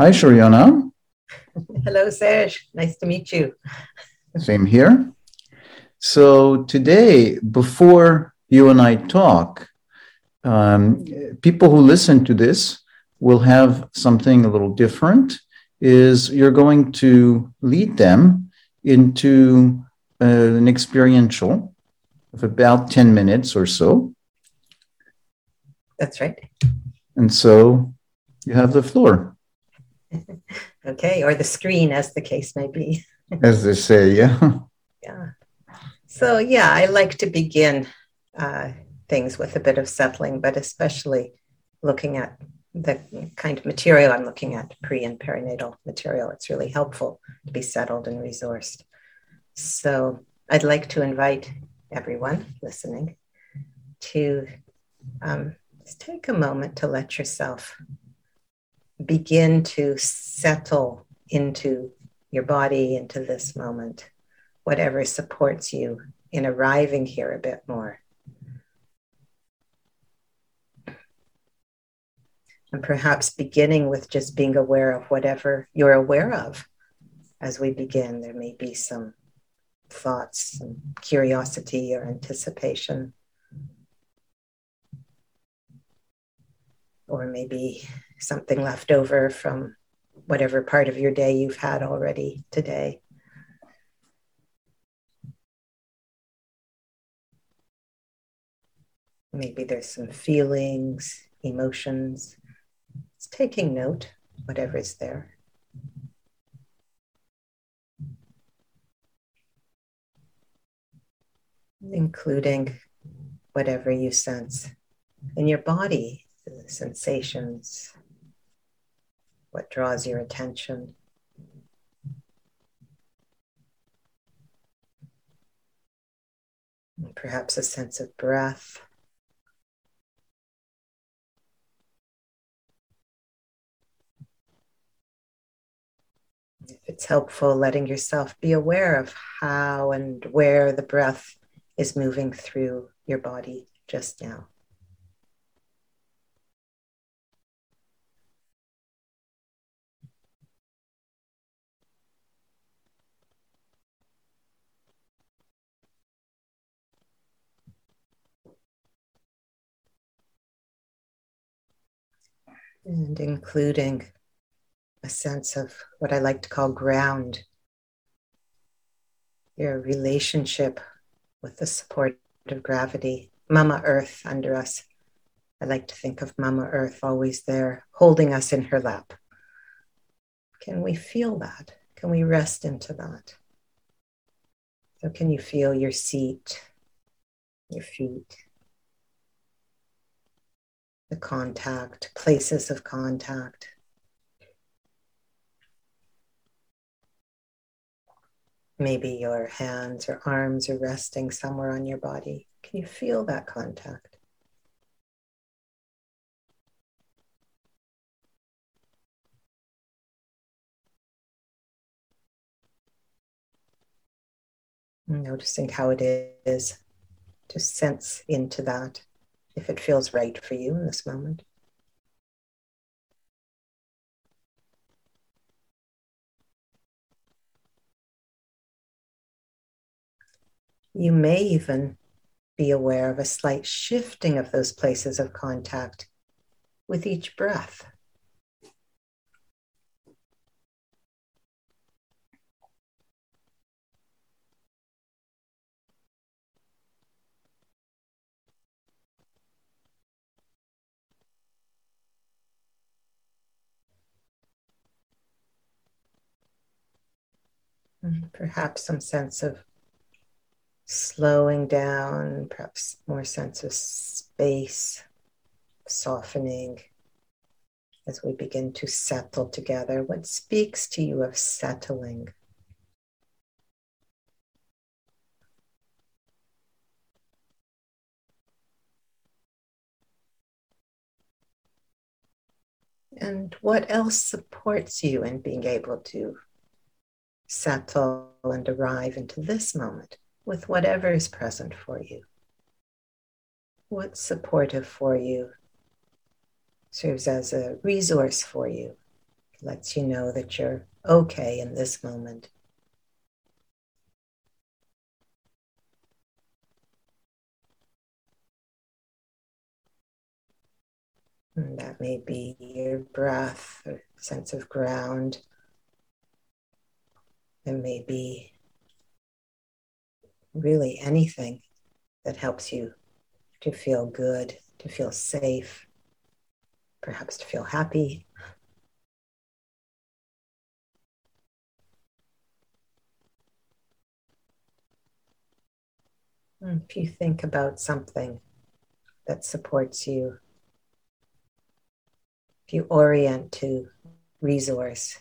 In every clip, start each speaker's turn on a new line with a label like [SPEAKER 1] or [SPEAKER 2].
[SPEAKER 1] Hi, Shariana.
[SPEAKER 2] Hello, Serge. Nice to meet you.
[SPEAKER 1] Same here. So, today, before you and I talk, um, people who listen to this will have something a little different. Is you're going to lead them into uh, an experiential of about 10 minutes or so.
[SPEAKER 2] That's right.
[SPEAKER 1] And so you have the floor.
[SPEAKER 2] Okay, or the screen, as the case may be.
[SPEAKER 1] as they say, yeah.
[SPEAKER 2] Yeah. So, yeah, I like to begin uh, things with a bit of settling, but especially looking at the kind of material I'm looking at, pre and perinatal material. It's really helpful to be settled and resourced. So, I'd like to invite everyone listening to um, just take a moment to let yourself begin to settle into your body, into this moment, whatever supports you in arriving here a bit more. And perhaps beginning with just being aware of whatever you're aware of as we begin. There may be some thoughts, some curiosity or anticipation. Or maybe something left over from whatever part of your day you've had already today. Maybe there's some feelings, emotions. It's taking note, whatever is there. Including whatever you sense in your body, the sensations, what draws your attention. And perhaps a sense of breath. If it's helpful, letting yourself be aware of how and where the breath is moving through your body just now. And including a sense of what I like to call ground, your relationship with the support of gravity, Mama Earth under us. I like to think of Mama Earth always there, holding us in her lap. Can we feel that? Can we rest into that? So, can you feel your seat, your feet? The contact, places of contact. Maybe your hands or arms are resting somewhere on your body. Can you feel that contact? Noticing how it is to sense into that if it feels right for you in this moment. You may even be aware of a slight shifting of those places of contact with each breath. Perhaps some sense of slowing down, perhaps more sense of space, softening as we begin to settle together. What speaks to you of settling? And what else supports you in being able to settle and arrive into this moment with whatever is present for you. What's supportive for you serves as a resource for you, lets you know that you're okay in this moment. And that may be your breath, or sense of ground. It may be really anything that helps you to feel good, to feel safe, perhaps to feel happy. If you think about something that supports you, if you orient to resource,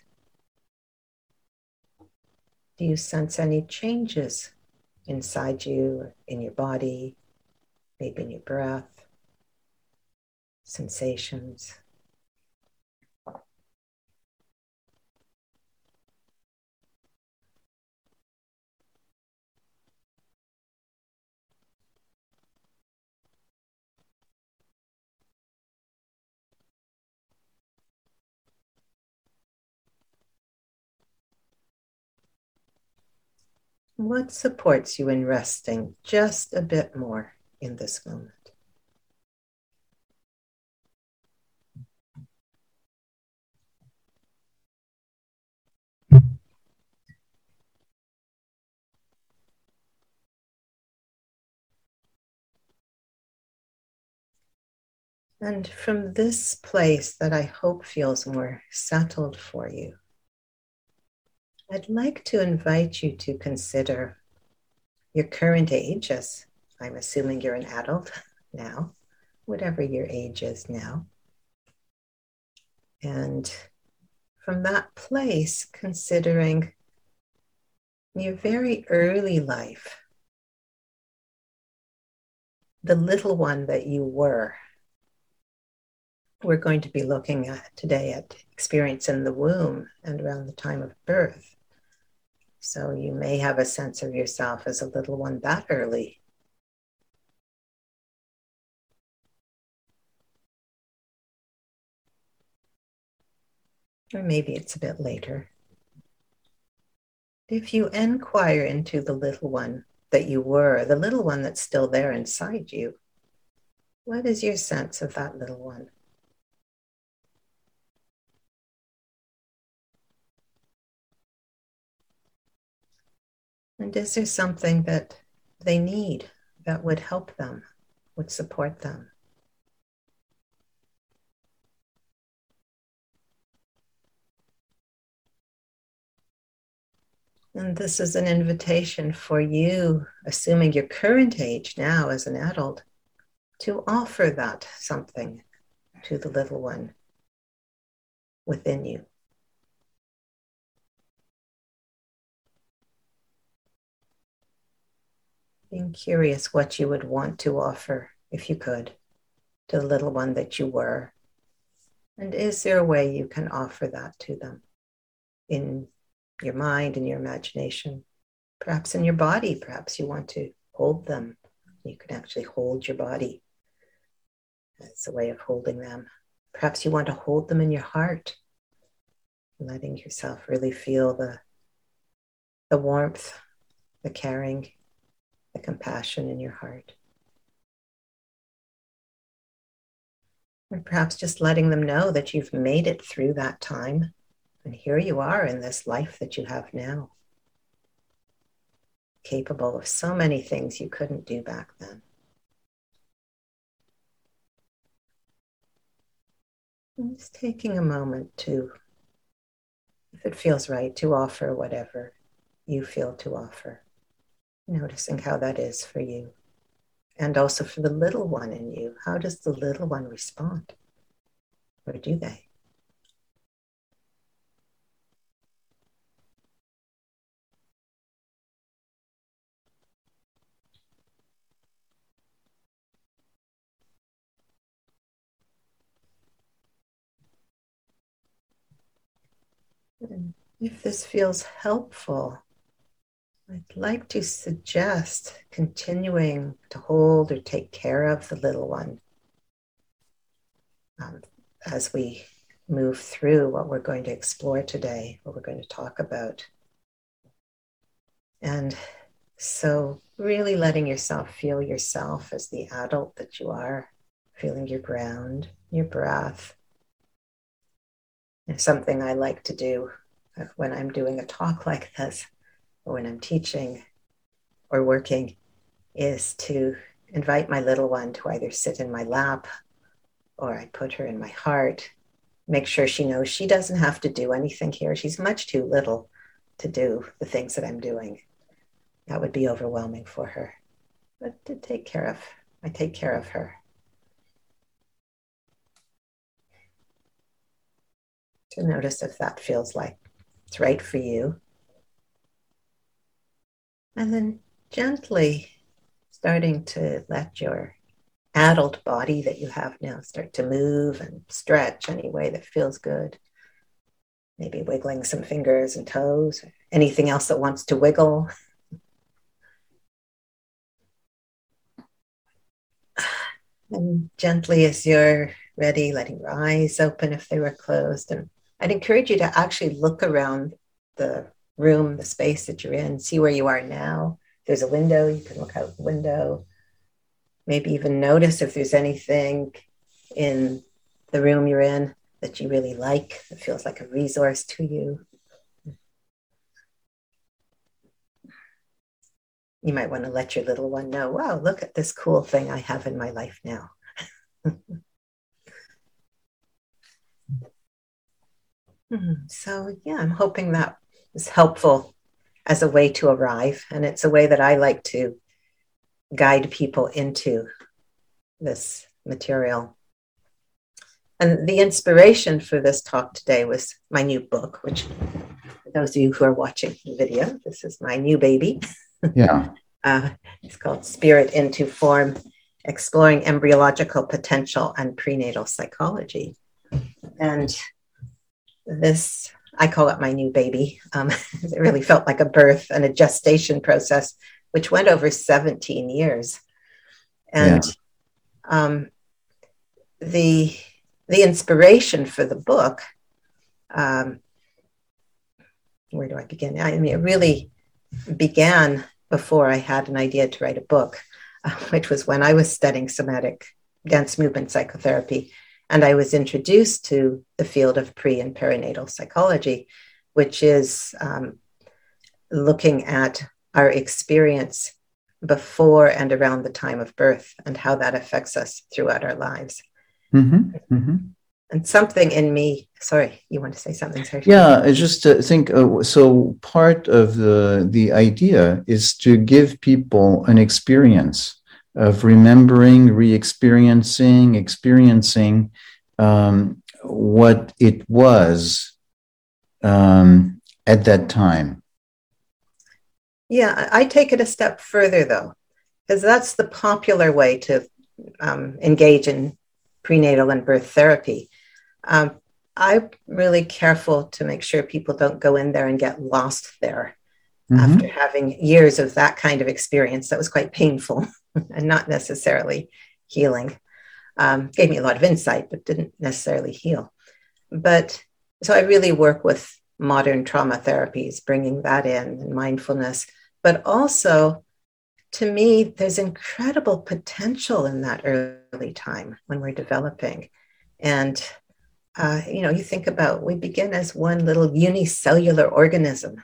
[SPEAKER 2] do you sense any changes inside you, in your body, maybe in your breath, sensations? What supports you in resting just a bit more in this moment? And from this place that I hope feels more settled for you, I'd like to invite you to consider your current age, as I'm assuming you're an adult now, whatever your age is now. And from that place, considering your very early life, the little one that you were. We're going to be looking at today at experience in the womb and around the time of birth. So you may have a sense of yourself as a little one that early. Or maybe it's a bit later. If you inquire into the little one that you were, the little one that's still there inside you, what is your sense of that little one? And is there something that they need that would help them, would support them? And this is an invitation for you, assuming your current age now as an adult, to offer that something to the little one within you. Being curious what you would want to offer, if you could, to the little one that you were. And is there a way you can offer that to them in your mind, in your imagination, perhaps in your body? Perhaps you want to hold them. You can actually hold your body. That's a way of holding them. Perhaps you want to hold them in your heart, letting yourself really feel the, the warmth, the caring, the compassion in your heart. Or perhaps just letting them know that you've made it through that time. And here you are in this life that you have now, capable of so many things you couldn't do back then. And just taking a moment to, if it feels right, to offer whatever you feel to offer. Noticing how that is for you. And also for the little one in you. How does the little one respond? Or do they? if this feels helpful, I'd like to suggest continuing to hold or take care of the little one um, as we move through what we're going to explore today, what we're going to talk about. And so, really letting yourself feel yourself as the adult that you are, feeling your ground, your breath. And something I like to do when I'm doing a talk like this, or when I'm teaching or working, is to invite my little one to either sit in my lap or I put her in my heart. Make sure she knows she doesn't have to do anything here. She's much too little to do the things that I'm doing. That would be overwhelming for her. But to take care of, I take care of her. To notice if that feels like it's right for you. And then gently starting to let your adult body that you have now start to move and stretch any way that feels good. Maybe wiggling some fingers and toes, anything else that wants to wiggle. And gently, as you're ready, letting your eyes open if they were closed. And I'd encourage you to actually look around the room, the space that you're in, see where you are now. There's a window, you can look out the window. Maybe even notice if there's anything in the room you're in that you really like, that feels like a resource to you. You might want to let your little one know, wow, look at this cool thing I have in my life now. Hmm, so, yeah, I'm hoping that is helpful as a way to arrive. And it's a way that I like to guide people into this material. And the inspiration for this talk today was my new book, which, for those of you who are watching the video, this is my new baby.
[SPEAKER 1] Yeah.
[SPEAKER 2] uh, it's called Spirit into Form Exploring Embryological Potential and Prenatal Psychology. And this I call it my new baby. Um, it really felt like a birth and a gestation process, which went over 17 years. And yeah. um, the the inspiration for the book, um, where do I begin? I mean, it really began before I had an idea to write a book, uh, which was when I was studying somatic dance movement psychotherapy and I was introduced to the field of pre and perinatal psychology, which is um, looking at our experience before and around the time of birth and how that affects us throughout our lives. Mm-hmm, mm-hmm. And something in me, sorry, you want to say something? Sorry.
[SPEAKER 1] Yeah, I just uh, think uh, so. Part of the the idea is to give people an experience of remembering, re experiencing, experiencing um, what it was um, at that time.
[SPEAKER 2] Yeah, I take it a step further though, because that's the popular way to um, engage in prenatal and birth therapy. Um, I'm really careful to make sure people don't go in there and get lost there mm-hmm. after having years of that kind of experience that was quite painful. and not necessarily healing. Um, gave me a lot of insight, but didn't necessarily heal. But so I really work with modern trauma therapies, bringing that in and mindfulness. But also, to me, there's incredible potential in that early time when we're developing. And, uh, you know, you think about we begin as one little unicellular organism,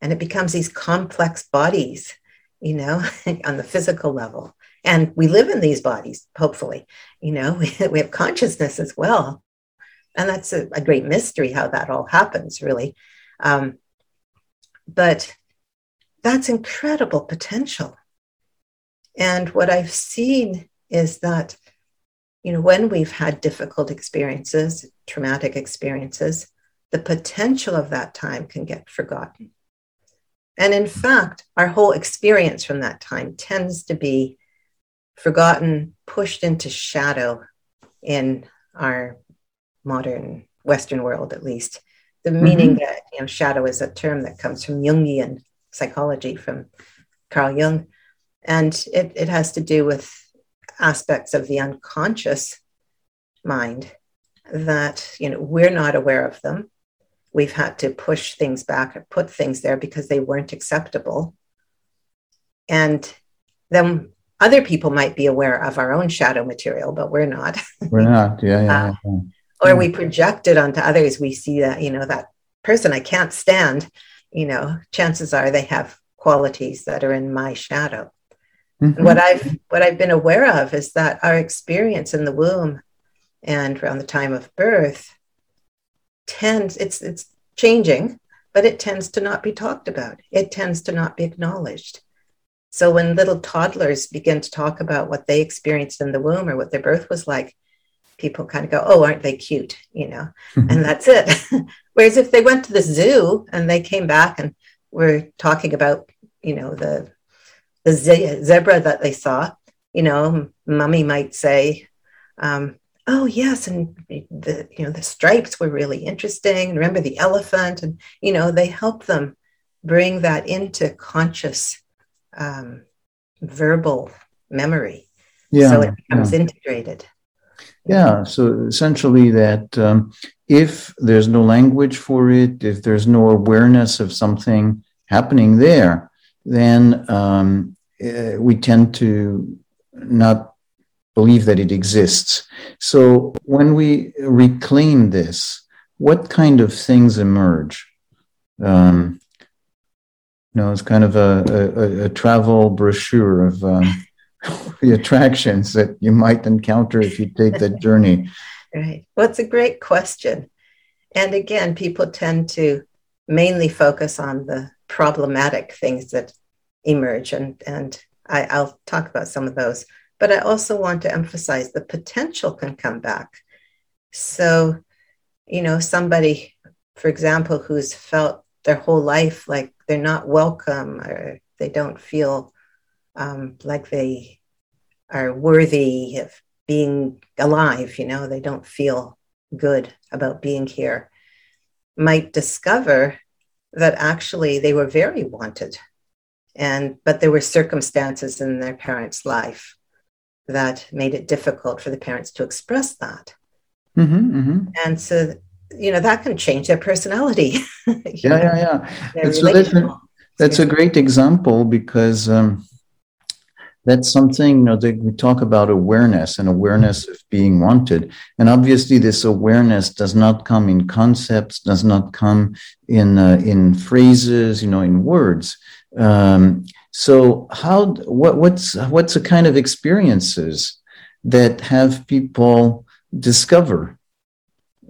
[SPEAKER 2] and it becomes these complex bodies you know, on the physical level. And we live in these bodies, hopefully, you know, we, have consciousness as well. And that's a, a great mystery how that all happens, really. Um, but that's incredible potential. And what I've seen is that, you know, when we've had difficult experiences, traumatic experiences, the potential of that time can get forgotten. And in fact, our whole experience from that time tends to be forgotten, pushed into shadow in our modern Western world, at least. The mm-hmm. meaning that, you know, shadow is a term that comes from Jungian psychology, from Carl Jung. And it, it has to do with aspects of the unconscious mind that you know we're not aware of them we've had to push things back or put things there because they weren't acceptable. And then other people might be aware of our own shadow material but we're not.
[SPEAKER 1] We're not. Yeah yeah, uh,
[SPEAKER 2] yeah. or we project it onto others. We see that you know that person i can't stand you know chances are they have qualities that are in my shadow. Mm-hmm. what i've what i've been aware of is that our experience in the womb and around the time of birth tends it's it's changing but it tends to not be talked about. It tends to not be acknowledged. So when little toddlers begin to talk about what they experienced in the womb or what their birth was like people kind of go oh aren't they cute? You know? Mm-hmm. and that's it. Whereas if they went to the zoo and they came back and were talking about you know the the zebra that they saw you know mummy might say um, oh yes and the you know the stripes were really interesting remember the elephant and you know they help them bring that into conscious um, verbal memory yeah, so it becomes
[SPEAKER 1] yeah.
[SPEAKER 2] integrated
[SPEAKER 1] yeah so essentially that um, if there's no language for it if there's no awareness of something happening there then um, uh, we tend to not believe that it exists. So when we reclaim this, what kind of things emerge? Um, you know, it's kind of a, a, a travel brochure of um, the attractions that you might encounter if you take that journey.
[SPEAKER 2] Right. Well, it's a great question. And again, people tend to mainly focus on the problematic things that emerge. And, and I, I'll talk about some of those but I also want to emphasize the potential can come back. So, you know, somebody, for example, who's felt their whole life like they're not welcome or they don't feel um, like they are worthy of being alive, you know, they don't feel good about being here, might discover that actually they were very wanted and but there were circumstances in their parents life that made it difficult for the parents to express that. Mm-hmm, mm-hmm. And so, you know, that can change their personality.
[SPEAKER 1] yeah, yeah, yeah, That's, that's, a, that's a great example because um, that's something, you know, that we talk about awareness and awareness of being wanted. And obviously, this awareness does not come in concepts, does not come in, uh, in phrases, you know, in words. Um, so how what what's what's the kind of experiences that have people discover,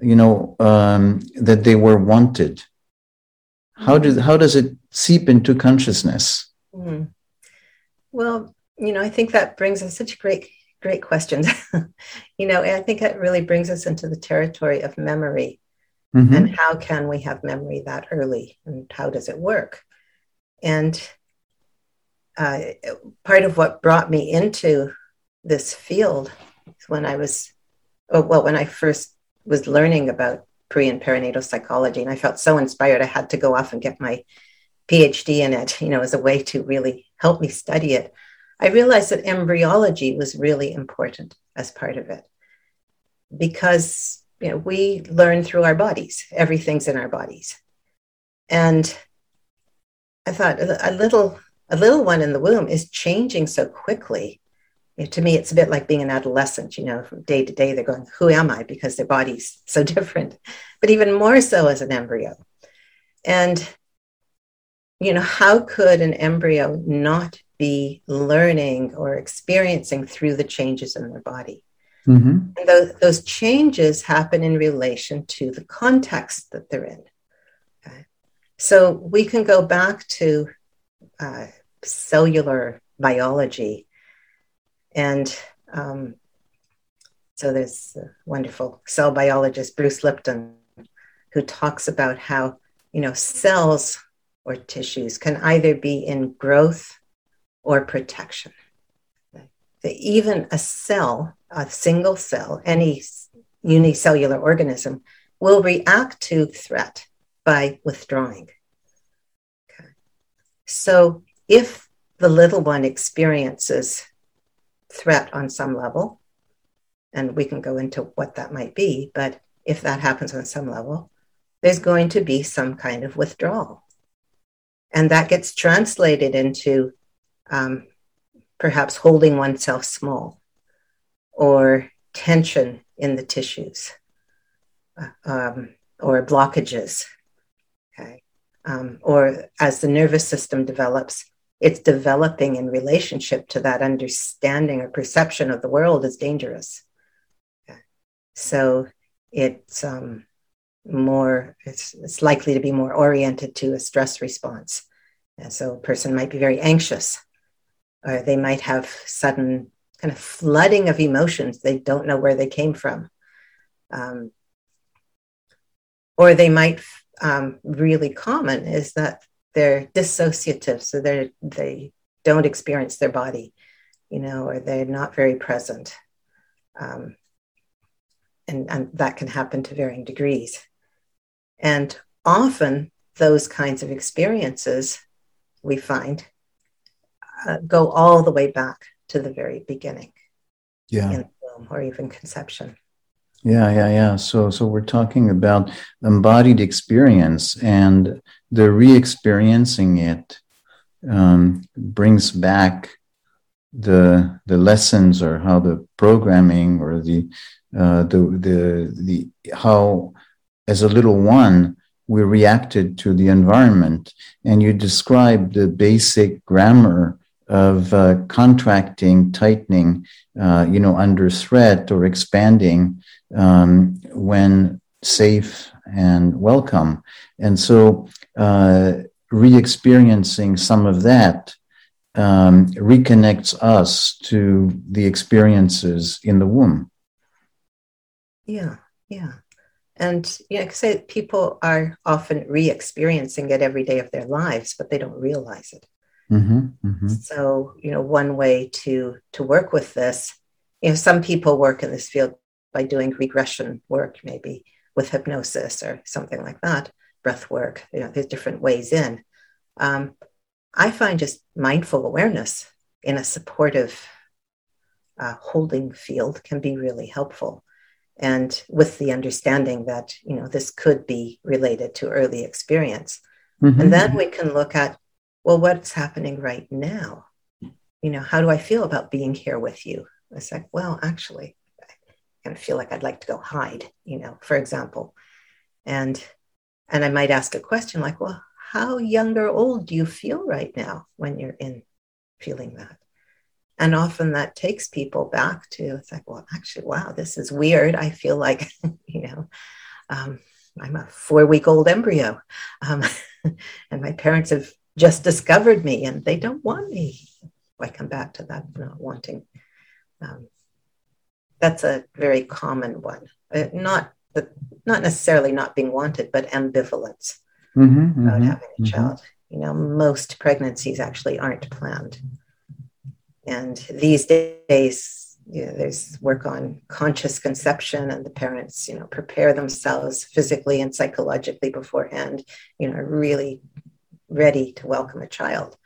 [SPEAKER 1] you know, um, that they were wanted? How does how does it seep into consciousness? Mm.
[SPEAKER 2] Well, you know, I think that brings us such great great questions. you know, I think it really brings us into the territory of memory. Mm-hmm. And how can we have memory that early and how does it work? And uh, part of what brought me into this field when I was, oh, well, when I first was learning about pre and perinatal psychology, and I felt so inspired, I had to go off and get my PhD in it, you know, as a way to really help me study it. I realized that embryology was really important as part of it because you know we learn through our bodies everything's in our bodies and i thought a little a little one in the womb is changing so quickly. You know, to me, it's a bit like being an adolescent, you know, from day to day, they're going, Who am I? Because their body's so different, but even more so as an embryo. And, you know, how could an embryo not be learning or experiencing through the changes in their body? Mm-hmm. And those, those changes happen in relation to the context that they're in. Okay. So we can go back to uh, cellular biology. And um, so there's a wonderful cell biologist, Bruce Lipton, who talks about how, you know, cells or tissues can either be in growth or protection. even a cell, a single cell, any unicellular organism will react to threat by withdrawing. Okay. So if the little one experiences threat on some level, and we can go into what that might be. But if that happens on some level, there's going to be some kind of withdrawal. And that gets translated into um, perhaps holding oneself small or tension in the tissues uh, um, or blockages. Okay. Um, or as the nervous system develops, it's developing in relationship to that understanding or perception of the world is dangerous. So it's um, more, it's, it's likely to be more oriented to a stress response. And so a person might be very anxious, or they might have sudden kind of flooding of emotions. They don't know where they came from. Um, or they might, um, really common is that they're dissociative, so they they don't experience their body, you know, or they're not very present. Um, and, and that can happen to varying degrees. And often those kinds of experiences we find uh, go all the way back to the very beginning.
[SPEAKER 1] Yeah.
[SPEAKER 2] In womb or even conception.
[SPEAKER 1] Yeah, yeah, yeah. So, so we're talking about embodied experience, and the re-experiencing it um, brings back the the lessons or how the programming or the uh, the the the how as a little one we reacted to the environment and you described the basic grammar of uh, contracting tightening uh, you know under threat or expanding um, when safe and welcome and so uh, re-experiencing some of that um, reconnects us to the experiences in the womb
[SPEAKER 2] yeah, yeah. And you know, say people are often re-experiencing it every day of their lives, but they don't realize it. Mm-hmm, mm-hmm. So, you know, one way to to work with this, you know, some people work in this field by doing regression work, maybe with hypnosis or something like that, breath work. You know, there's different ways in. Um, I find just mindful awareness in a supportive uh, holding field can be really helpful and with the understanding that you know this could be related to early experience mm-hmm. and then we can look at well what's happening right now you know how do i feel about being here with you it's like well actually kind of feel like i'd like to go hide you know for example. And and i might ask a question like well how young or old do you feel right now when you're in feeling that? And often that takes people back to it's like well actually wow this is weird. I feel like you know um, i'm a four week old embryo. Um, and my parents have just discovered me and they don't want me. I come back to that not wanting um, that's a very common one uh, not the, not necessarily not being wanted but ambivalence mm-hmm, about mm-hmm, having a mm-hmm. child you know most pregnancies actually aren't planned and these days, you know, there's work on conscious conception, and the parents, you know, prepare themselves physically and psychologically beforehand, you know, really ready to welcome a child.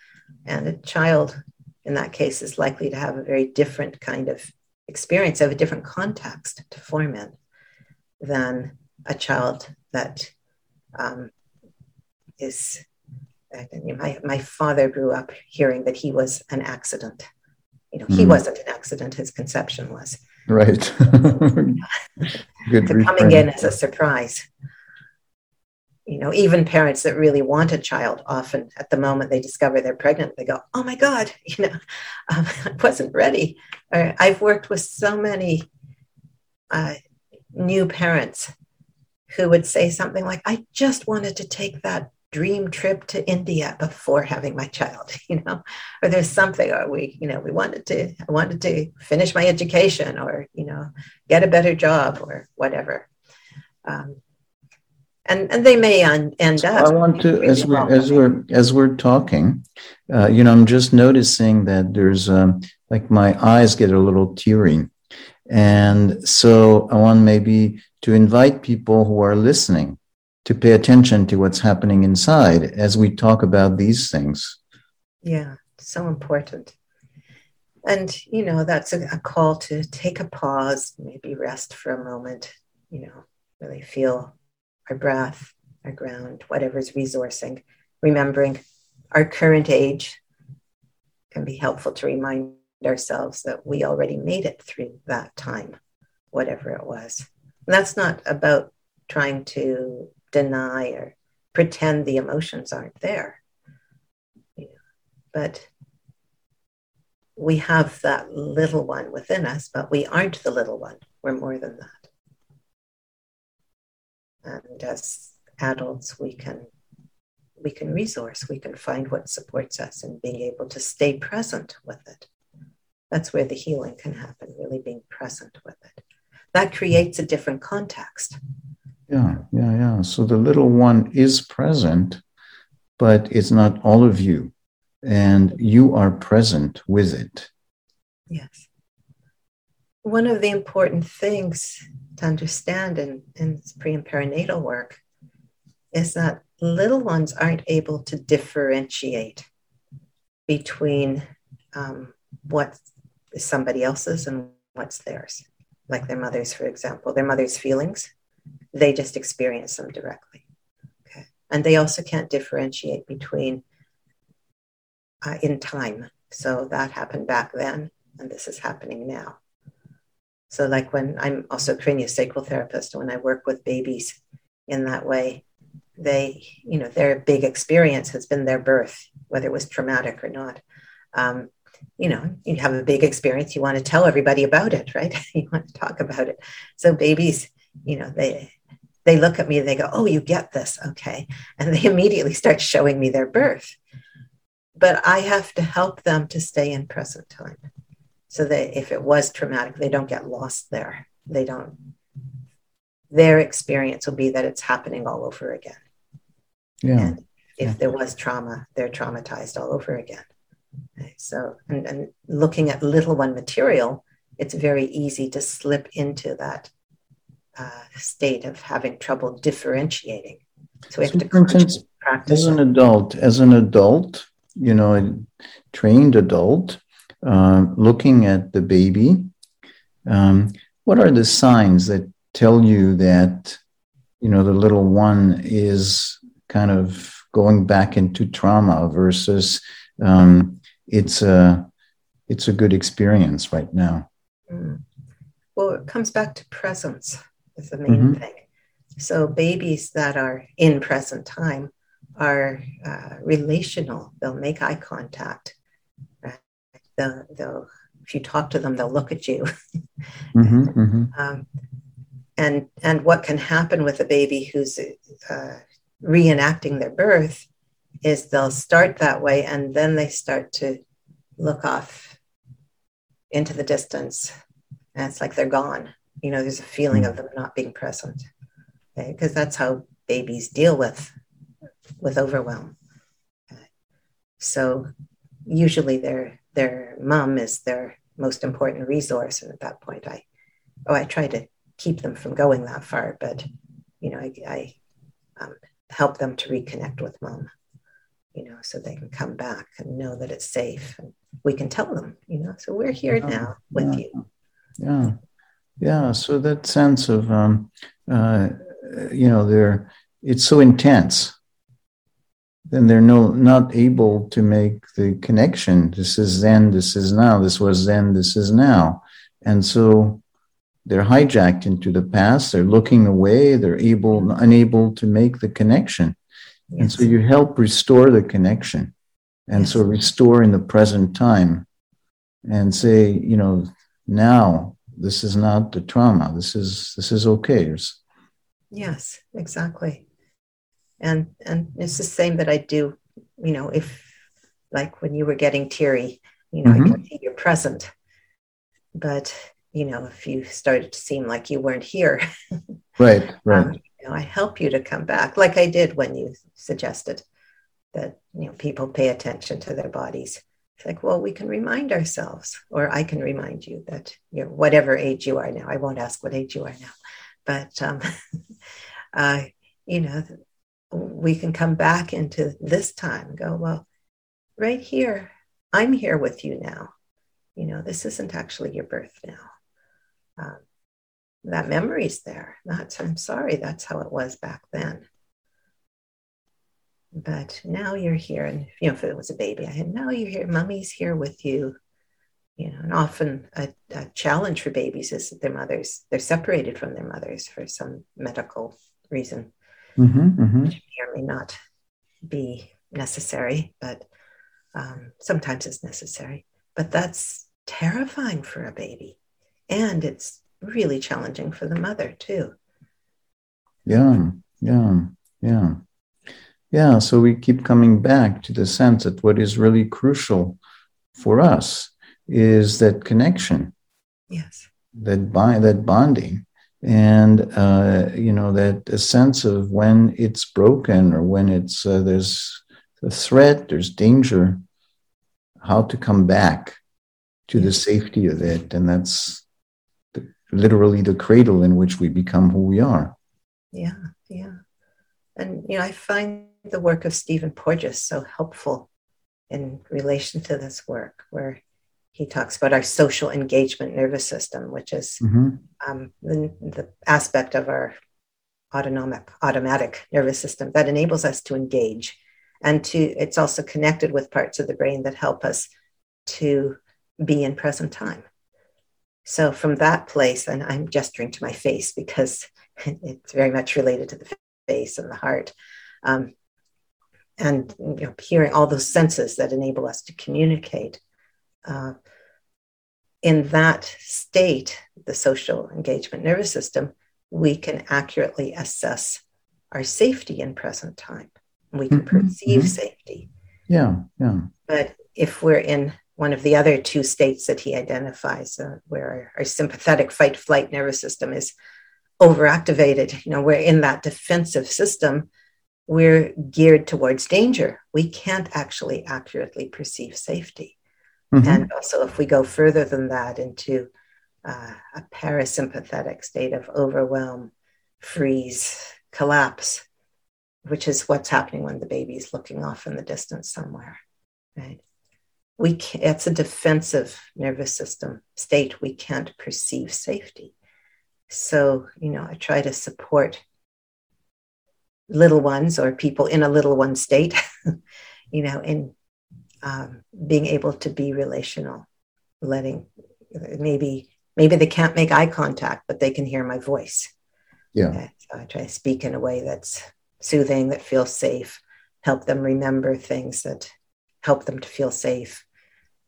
[SPEAKER 2] And a child, in that case, is likely to have a very different kind of experience, of a different context to form in than a child that um, is. My, my father grew up hearing that he was an accident you know, he mm. wasn't an accident, his conception was.
[SPEAKER 1] Right.
[SPEAKER 2] Good coming in as a surprise. You know, even parents that really want a child, often at the moment they discover they're pregnant, they go, "Oh my God, you know, um, I wasn't ready." Or I've worked with so many uh, new parents who would say something like, "I just wanted to take that dream trip to India before having my child, you know, or there's something, or we, you know, we wanted to, I wanted to finish my education or, you know, get a better job or whatever. Um, and, and they may un- end up.
[SPEAKER 1] I want to, as we as we're as we're talking, uh, you know, I'm just noticing that there's um, like my eyes get a little teary, and so I want maybe to invite people who are listening to pay attention to what's happening inside as we talk about these things.
[SPEAKER 2] Yeah, so important. and you know that's a, a, call to take a pause maybe rest for a moment you know really feel our breath our ground whatever's resourcing remembering our current age can be helpful to remind ourselves that we already made it through that time whatever it was and that's not about trying to deny or pretend the emotions aren't there but we have that little one within us, but we aren't the little one. We're more than that. And as adults, we can we can resource, we can find what supports us and being able to stay present with it. That's where the healing can happen, really being present with it. That creates a different context.
[SPEAKER 1] Yeah, yeah, yeah. So the little one is present, but it's not all of you and you are present with it.
[SPEAKER 2] Yes. One of the important things to understand in, in pre and perinatal work is that little ones aren't able to differentiate between um, what is somebody else's and what's theirs. Like their mother's, for example, their mother's feelings, they just experience them directly. Okay. And they also can't differentiate between uh, in time. So that happened back then, and this is happening now. So, like when I'm also a craniosacral therapist, when I work with babies in that way, they, you know, their big experience has been their birth, whether it was traumatic or not. Um, you know, you have a big experience, you want to tell everybody about it, right? you want to talk about it. So babies, you know, they they look at me and they go, "Oh, you get this, okay," and they immediately start showing me their birth but I have to help them to stay in present time so that if it was traumatic, they don't get lost there. They don't, their experience will be that it's happening all over again.
[SPEAKER 1] Yeah. And
[SPEAKER 2] if
[SPEAKER 1] yeah.
[SPEAKER 2] there was trauma, they're traumatized all over again. Okay. So, and, and looking at little one material, it's very easy to slip into that uh, state of having trouble differentiating. So we have so to
[SPEAKER 1] instance, practice. As an adult, as an adult, you know, a trained adult uh, looking at the baby, um, what are the signs that tell you that, you know, the little one is kind of going back into trauma versus um, it's a it's a good experience right now.
[SPEAKER 2] Mm. Well, it comes back to presence is the main mm-hmm. thing. So babies that are in present time are uh, relational. They'll make eye contact. They'll, they'll, if you talk to them, they'll look at you. mm-hmm, mm-hmm. Um, and and what can happen with a baby who's uh, reenacting their birth is they'll start that way, and then they start to look off into the distance, and it's like they're gone. You know, there's a feeling mm-hmm. of them not being present, because okay? that's how babies deal with with overwhelm. So usually their their mom is their most important resource, and at that point, I oh I try to keep them from going that far, but you know I, I um, help them to reconnect with mom, you know, so they can come back and know that it's safe, and we can tell them, you know, so we're here yeah, now with
[SPEAKER 1] yeah,
[SPEAKER 2] you.
[SPEAKER 1] Yeah, yeah. So that sense of um, uh, you know, they're it's so intense then they're no not able to make the connection. This is then, this is now, this was then, this is now. And so they're hijacked into the past, they're looking away, they're able unable to make the connection. Yes. And so you help restore the connection. And yes. so restore in the present time and say, you know, now this is not the trauma. This is this is okay.
[SPEAKER 2] Yes, exactly and and it's the same that I do. You know, if like when you were getting teary, you know, mm-hmm. I can see you're present, but you know, if you started to seem like you weren't here,
[SPEAKER 1] right, right. Um,
[SPEAKER 2] you know, I help you to come back, like I did when you suggested that you know people pay attention to their bodies. It's like, well, we can remind ourselves, or I can remind you that you're whatever age you are now. I won't ask what age you are now, but um, uh, you know, we can come back into this time and go, well, right here, I'm here with you now. you know, this isn't actually your birth now. Um, that memory's there. That's, I'm sorry, that's how it was back then. But now you're here, and you know, if it was a baby, I had now you're here, mommy's here with you. You know, and often a, a challenge for babies is that their mothers, they're separated from their mothers for some medical reason, mm-hmm, mm-hmm. which may or may not be necessary, but um, sometimes it's necessary. But that's terrifying for a baby. And it's really challenging for the mother, too.
[SPEAKER 1] Yeah, yeah, yeah. Yeah, so we keep coming back to the sense that what is really crucial for us is that connection.
[SPEAKER 2] Yes.
[SPEAKER 1] That bind, that bonding, and uh, you know that a sense of when it's broken or when it's uh, there's a threat, there's danger, how to come back to the safety of it, and that's the, literally the cradle in which we become who we are.
[SPEAKER 2] Yeah, yeah, and you know I find the work of Stephen Porges so helpful in relation to this work, where he talks about our social engagement nervous system, which is mm-hmm. um, the, the aspect of our autonomic automatic nervous system that enables us to engage and to it's also connected with parts of the brain that help us to be in present time so from that place and i'm gesturing to my face because it's very much related to the face and the heart um, and you know, hearing all those senses that enable us to communicate uh, in that state, the social engagement nervous system, we can accurately assess our safety in present time. We can mm-hmm. perceive mm-hmm. safety.
[SPEAKER 1] Yeah, yeah.
[SPEAKER 2] But if we're in one of the other two states that he identifies, uh, where our, our sympathetic fight flight nervous system is overactivated, you know, we're in that defensive system, we're geared towards danger. We can't actually accurately perceive safety. Mm-hmm. And also, if we go further than that into uh, a parasympathetic state of overwhelm, freeze, collapse, which is what's happening when the baby's looking off in the distance somewhere, right? We can, it's a defensive nervous system state. We can't perceive safety. So, you know, I try to support little ones or people in a little one state, you know, in um, being able to be relational, letting maybe maybe they can't make eye contact, but they can hear my voice.
[SPEAKER 1] Yeah. Okay?
[SPEAKER 2] So I try to speak in a way that's soothing, that feels safe, help them remember things that help them to feel safe,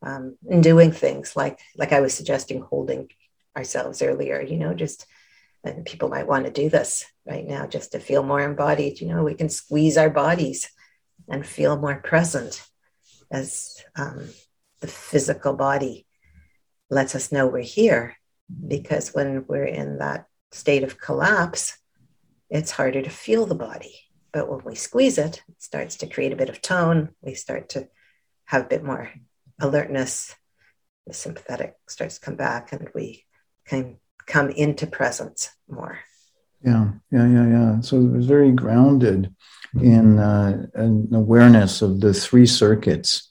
[SPEAKER 2] um, and doing things like like I was suggesting, holding ourselves earlier. You know, just and people might want to do this right now just to feel more embodied. You know, we can squeeze our bodies and feel more present as um, the physical body lets us know we're here. Because when we're in that state of collapse, it's harder to feel the body. But when we squeeze it, it starts to create a bit of tone. We start to have a bit more alertness. The sympathetic starts to come back, and we can come into presence more.
[SPEAKER 1] Yeah, yeah, yeah, yeah. So it was very grounded in uh, an awareness of the three circuits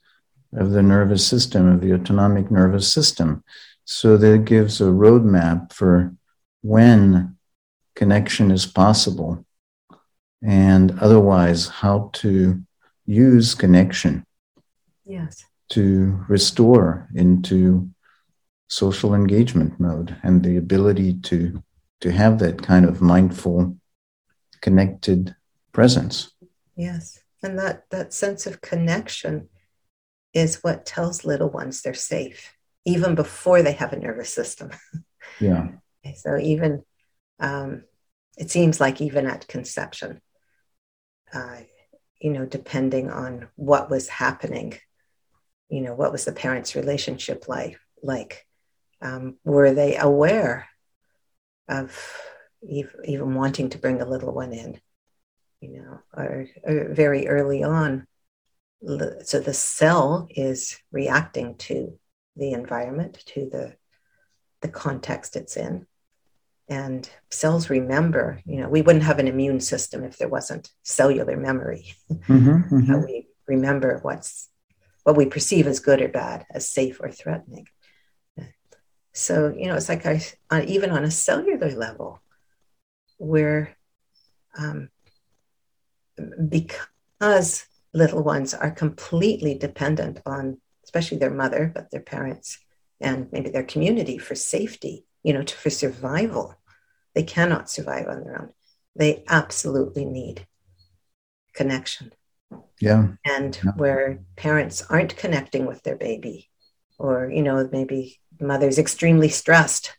[SPEAKER 1] of the nervous system, of the autonomic nervous system. So that gives a roadmap for when connection is possible and otherwise how to use connection
[SPEAKER 2] yes
[SPEAKER 1] to restore into social engagement mode and the ability to to have that kind of mindful connected presence.
[SPEAKER 2] Yes and that that sense of connection is what tells little ones they're safe even before they have a nervous system.
[SPEAKER 1] Yeah.
[SPEAKER 2] So even um, it seems like even at conception uh, you know depending on what was happening you know what was the parents relationship like like um, were they aware of even wanting to bring a little one in you know or, or very early on so the cell is reacting to the environment to the the context it's in. And cells remember you know we wouldn't have an immune system if there wasn't cellular memory. Mm-hmm, mm-hmm. How we remember what's what we perceive as good or bad as safe or threatening So, you know, it's like I, even on a cellular level, where um, because little ones are completely dependent on, especially their mother, but their parents and maybe their community for safety, you know, to, for survival. They cannot survive on their own. They absolutely need connection.
[SPEAKER 1] Yeah.
[SPEAKER 2] And
[SPEAKER 1] yeah.
[SPEAKER 2] where parents aren't connecting with their baby, or, you know, maybe mother's extremely stressed,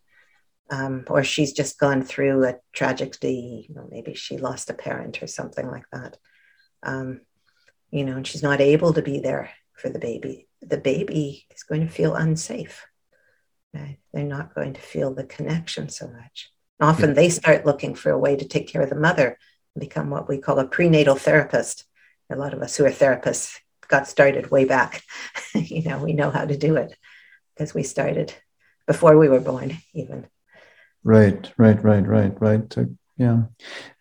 [SPEAKER 2] um, or she's just gone through a tragedy, you know, maybe she lost a parent or something like that. Um, you know, and she's not able to be there for the baby. The baby is going to feel unsafe. Right? They're not going to feel the connection so much. Often they start looking for a way to take care of the mother and become what we call a prenatal therapist. A lot of us who are therapists got started way back. you know, we know how to do it because we started before we were born, even.
[SPEAKER 1] Right, right, right, right, right. Yeah.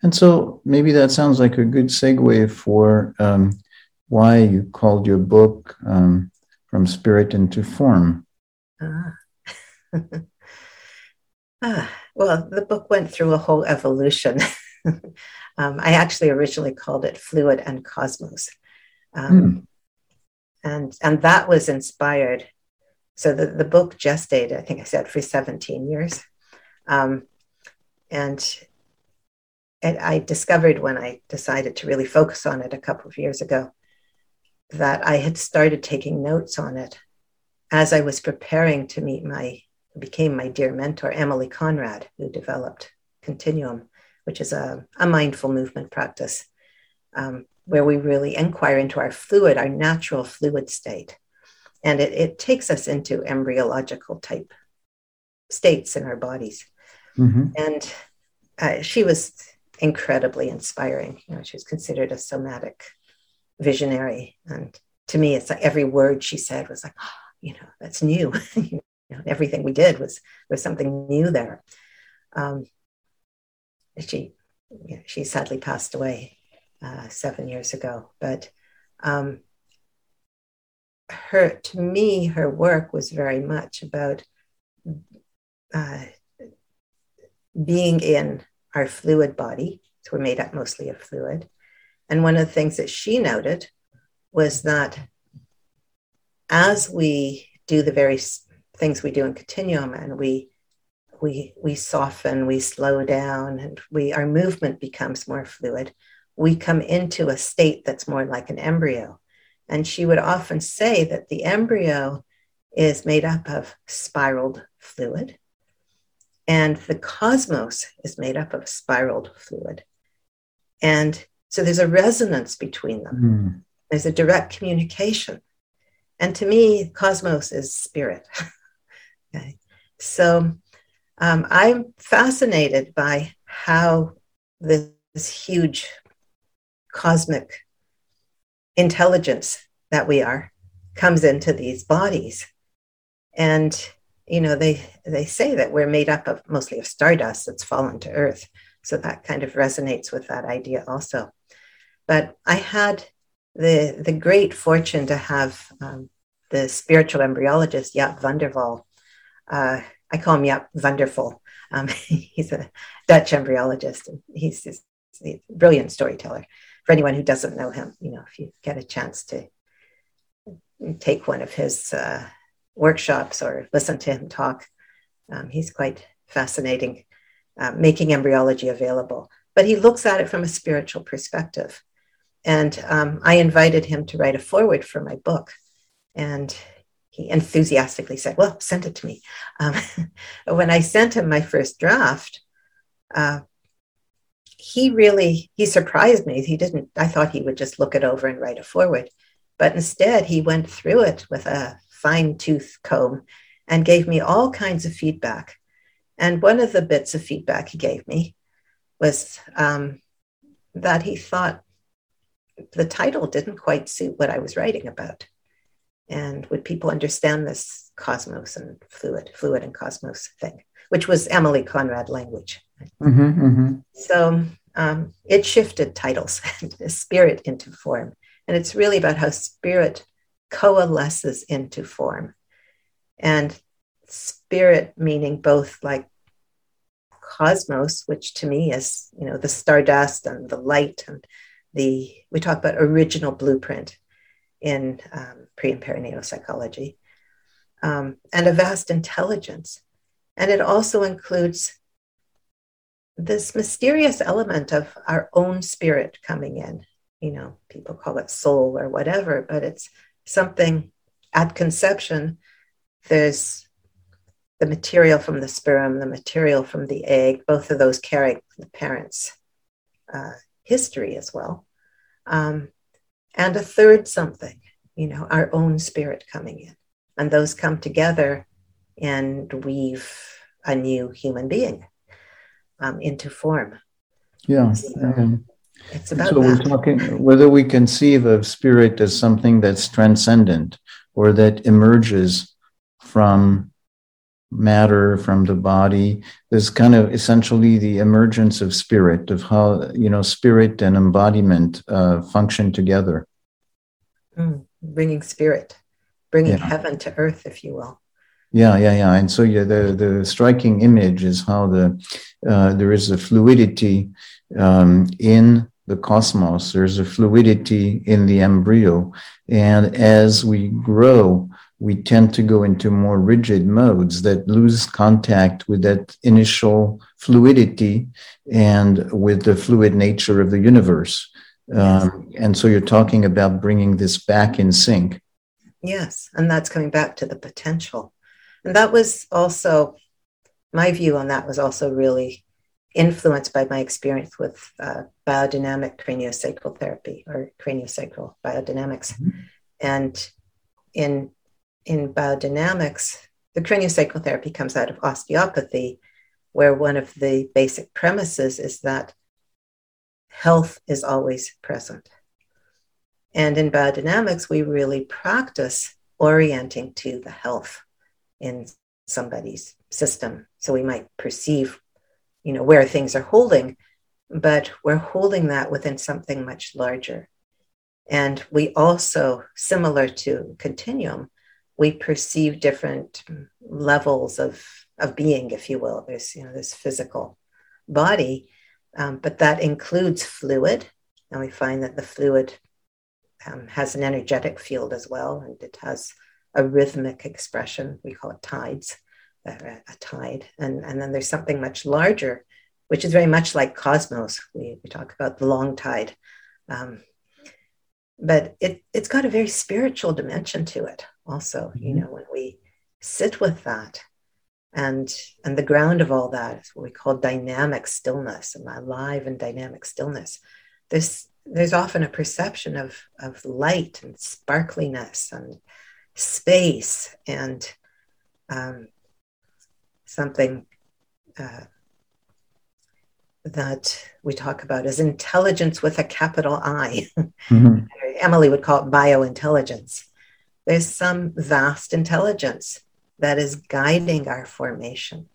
[SPEAKER 1] And so maybe that sounds like a good segue for um, why you called your book um, From Spirit into Form. Ah.
[SPEAKER 2] ah. Well, the book went through a whole evolution. um, I actually originally called it Fluid and Cosmos. Um, mm. and, and that was inspired. So the, the book gestated, I think I said, for 17 years. Um, and I discovered when I decided to really focus on it a couple of years ago that I had started taking notes on it as I was preparing to meet my became my dear mentor, Emilie Conrad, who developed Continuum, which is a, a mindful movement practice um, where we really inquire into our fluid, our natural fluid state. And it, it takes us into embryological type states in our bodies. Mm-hmm. And uh, she was incredibly inspiring. You know, she was considered a somatic visionary. And to me, it's like every word she said was like, oh, you know, that's new. you know, everything we did was was something new there. Um, she you know, she sadly passed away uh, seven years ago, but um, her to me her work was very much about uh, being in our fluid body. So we're made up mostly of fluid, and one of the things that she noted was that as we do the very things we do in continuum and we we we soften we slow down and we our movement becomes more fluid we come into a state that's more like an embryo and she would often say that the embryo is made up of spiraled fluid and the cosmos is made up of spiraled fluid and so there's a resonance between them mm. there's a direct communication and to me cosmos is spirit Okay. So um, I'm fascinated by how this, this huge cosmic intelligence that we are comes into these bodies. And you know, they they say that we're made up of mostly of stardust that's fallen to earth. So that kind of resonates with that idea also. But I had the the great fortune to have um, the spiritual embryologist Jaap van der Wal uh, I call him Jaap Wonderful. Um, he's a Dutch embryologist, and he's, he's, a brilliant storyteller. For anyone who doesn't know him, you know, if you get a chance to take one of his uh, workshops or listen to him talk, um, he's quite fascinating, uh, making embryology available. But he looks at it from a spiritual perspective. And um, I invited him to write a foreword for my book. And he enthusiastically said, Well, send it to me. Um, when I sent him my first draft, uh, he really he surprised me. He didn't, I thought he would just look it over and write a foreword. But instead, he went through it with a fine tooth comb and gave me all kinds of feedback. And one of the bits of feedback he gave me was um, that he thought the title didn't quite suit what I was writing about and would people understand this cosmos and fluid fluid and cosmos thing which was emilie conrad language mm-hmm, mm-hmm. so um, it shifted titles and spirit into form and it's really about how spirit coalesces into form and spirit meaning both like cosmos, which to me is, you know, the stardust and the light and the, we talk about original blueprint in um, pre and perinatal psychology, um, and a vast intelligence. And it also includes this mysterious element of our own spirit coming in. You know, people call it soul or whatever, but it's something at conception. There's the material from the sperm, the material from the egg, both of those carry the parent's uh, history as well. Um, and a third something, you know, our own spirit coming in. And those come together and weave a new human being um, into form.
[SPEAKER 1] Yeah. So um,
[SPEAKER 2] it's about
[SPEAKER 1] so
[SPEAKER 2] that.
[SPEAKER 1] we're talking whether we conceive of spirit as something that's transcendent or that emerges from matter from the body there's kind of essentially the emergence of spirit of how you know spirit and embodiment uh, function together
[SPEAKER 2] mm, bringing spirit bringing yeah. heaven to earth if you will
[SPEAKER 1] yeah, yeah, yeah. And so, yeah, the the striking image is how the uh, there is a fluidity um, in the cosmos. There's a fluidity in the embryo, and as we grow, we tend to go into more rigid modes that lose contact with that initial fluidity and with the fluid nature of the universe. Um, and so, you're talking about bringing this back in sync.
[SPEAKER 2] Yes, and that's coming back to the potential and that was also my view on that was also really influenced by my experience with uh, biodynamic craniosacral therapy or craniosacral biodynamics. Mm-hmm. And in, in biodynamics, the craniosacral therapy comes out of osteopathy, where one of the basic premises is that health is always present. And in biodynamics, we really practice orienting to the health in somebody's system. So we might perceive, you know, where things are holding, but we're holding that within something much larger. And we also, similar to continuum, we perceive different levels of, of being, if you will. There's, you know, this physical body, um, but that includes fluid. And we find that the fluid um, has an energetic field as well, and it has a rhythmic expression. We call it tides, a, a tide. And, and then there's something much larger, which is very much like cosmos. We, we talk about the long tide. Um, but it, it's got a very spiritual dimension to it also. Mm-hmm. You know, when we sit with that, and and the ground of all that is what we call dynamic stillness and alive and dynamic stillness there's there's often a perception of of light and sparkliness and space and um, something uh, that we talk about as intelligence with a capital I. Mm-hmm. Emilie would call it biointelligence. There's some vast intelligence that is guiding our formation.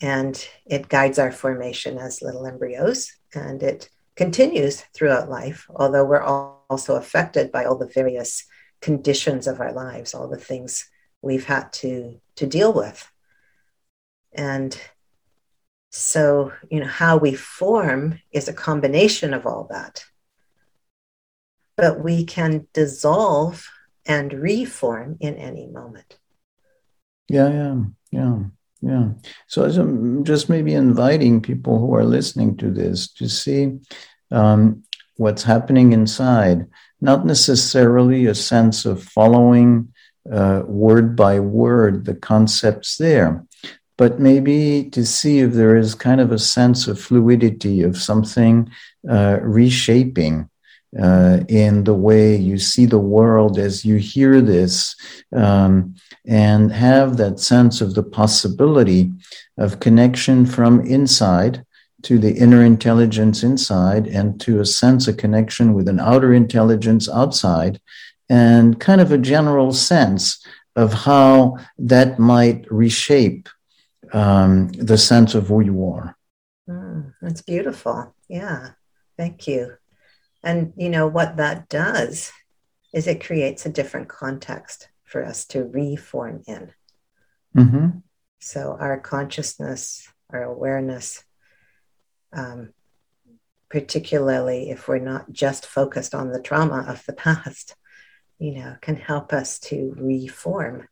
[SPEAKER 2] And it guides our formation as little embryos, and it continues throughout life, although we're also affected by all the various conditions of our lives, all the things we've had to to deal with. And so, you know, how we form is a combination of all that. But we can dissolve and reform in any moment.
[SPEAKER 1] Yeah, yeah, yeah, yeah. So I'm just maybe inviting people who are listening to this to see um, what's happening inside not necessarily a sense of following uh, word by word the concepts there, but maybe to see if there is kind of a sense of fluidity of something uh, reshaping. Uh, in the way you see the world as you hear this, um, and have that sense of the possibility of connection from inside to the inner intelligence inside and to a sense of connection with an outer intelligence outside and kind of a general sense of how that might reshape um, the sense of who you are.
[SPEAKER 2] Mm, that's beautiful. Yeah. Thank you. And you know what that does is it creates a different context for us to reform in.
[SPEAKER 1] Mm-hmm.
[SPEAKER 2] So our consciousness, our awareness, um, particularly if we're not just focused on the trauma of the past, you know, can help us to reform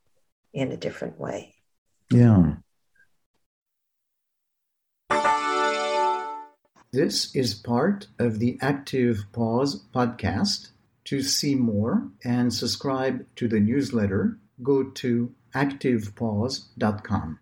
[SPEAKER 2] in a different way.
[SPEAKER 1] Yeah. This is part of the Active Pause podcast. To see more and subscribe to the newsletter, go to activepause.com.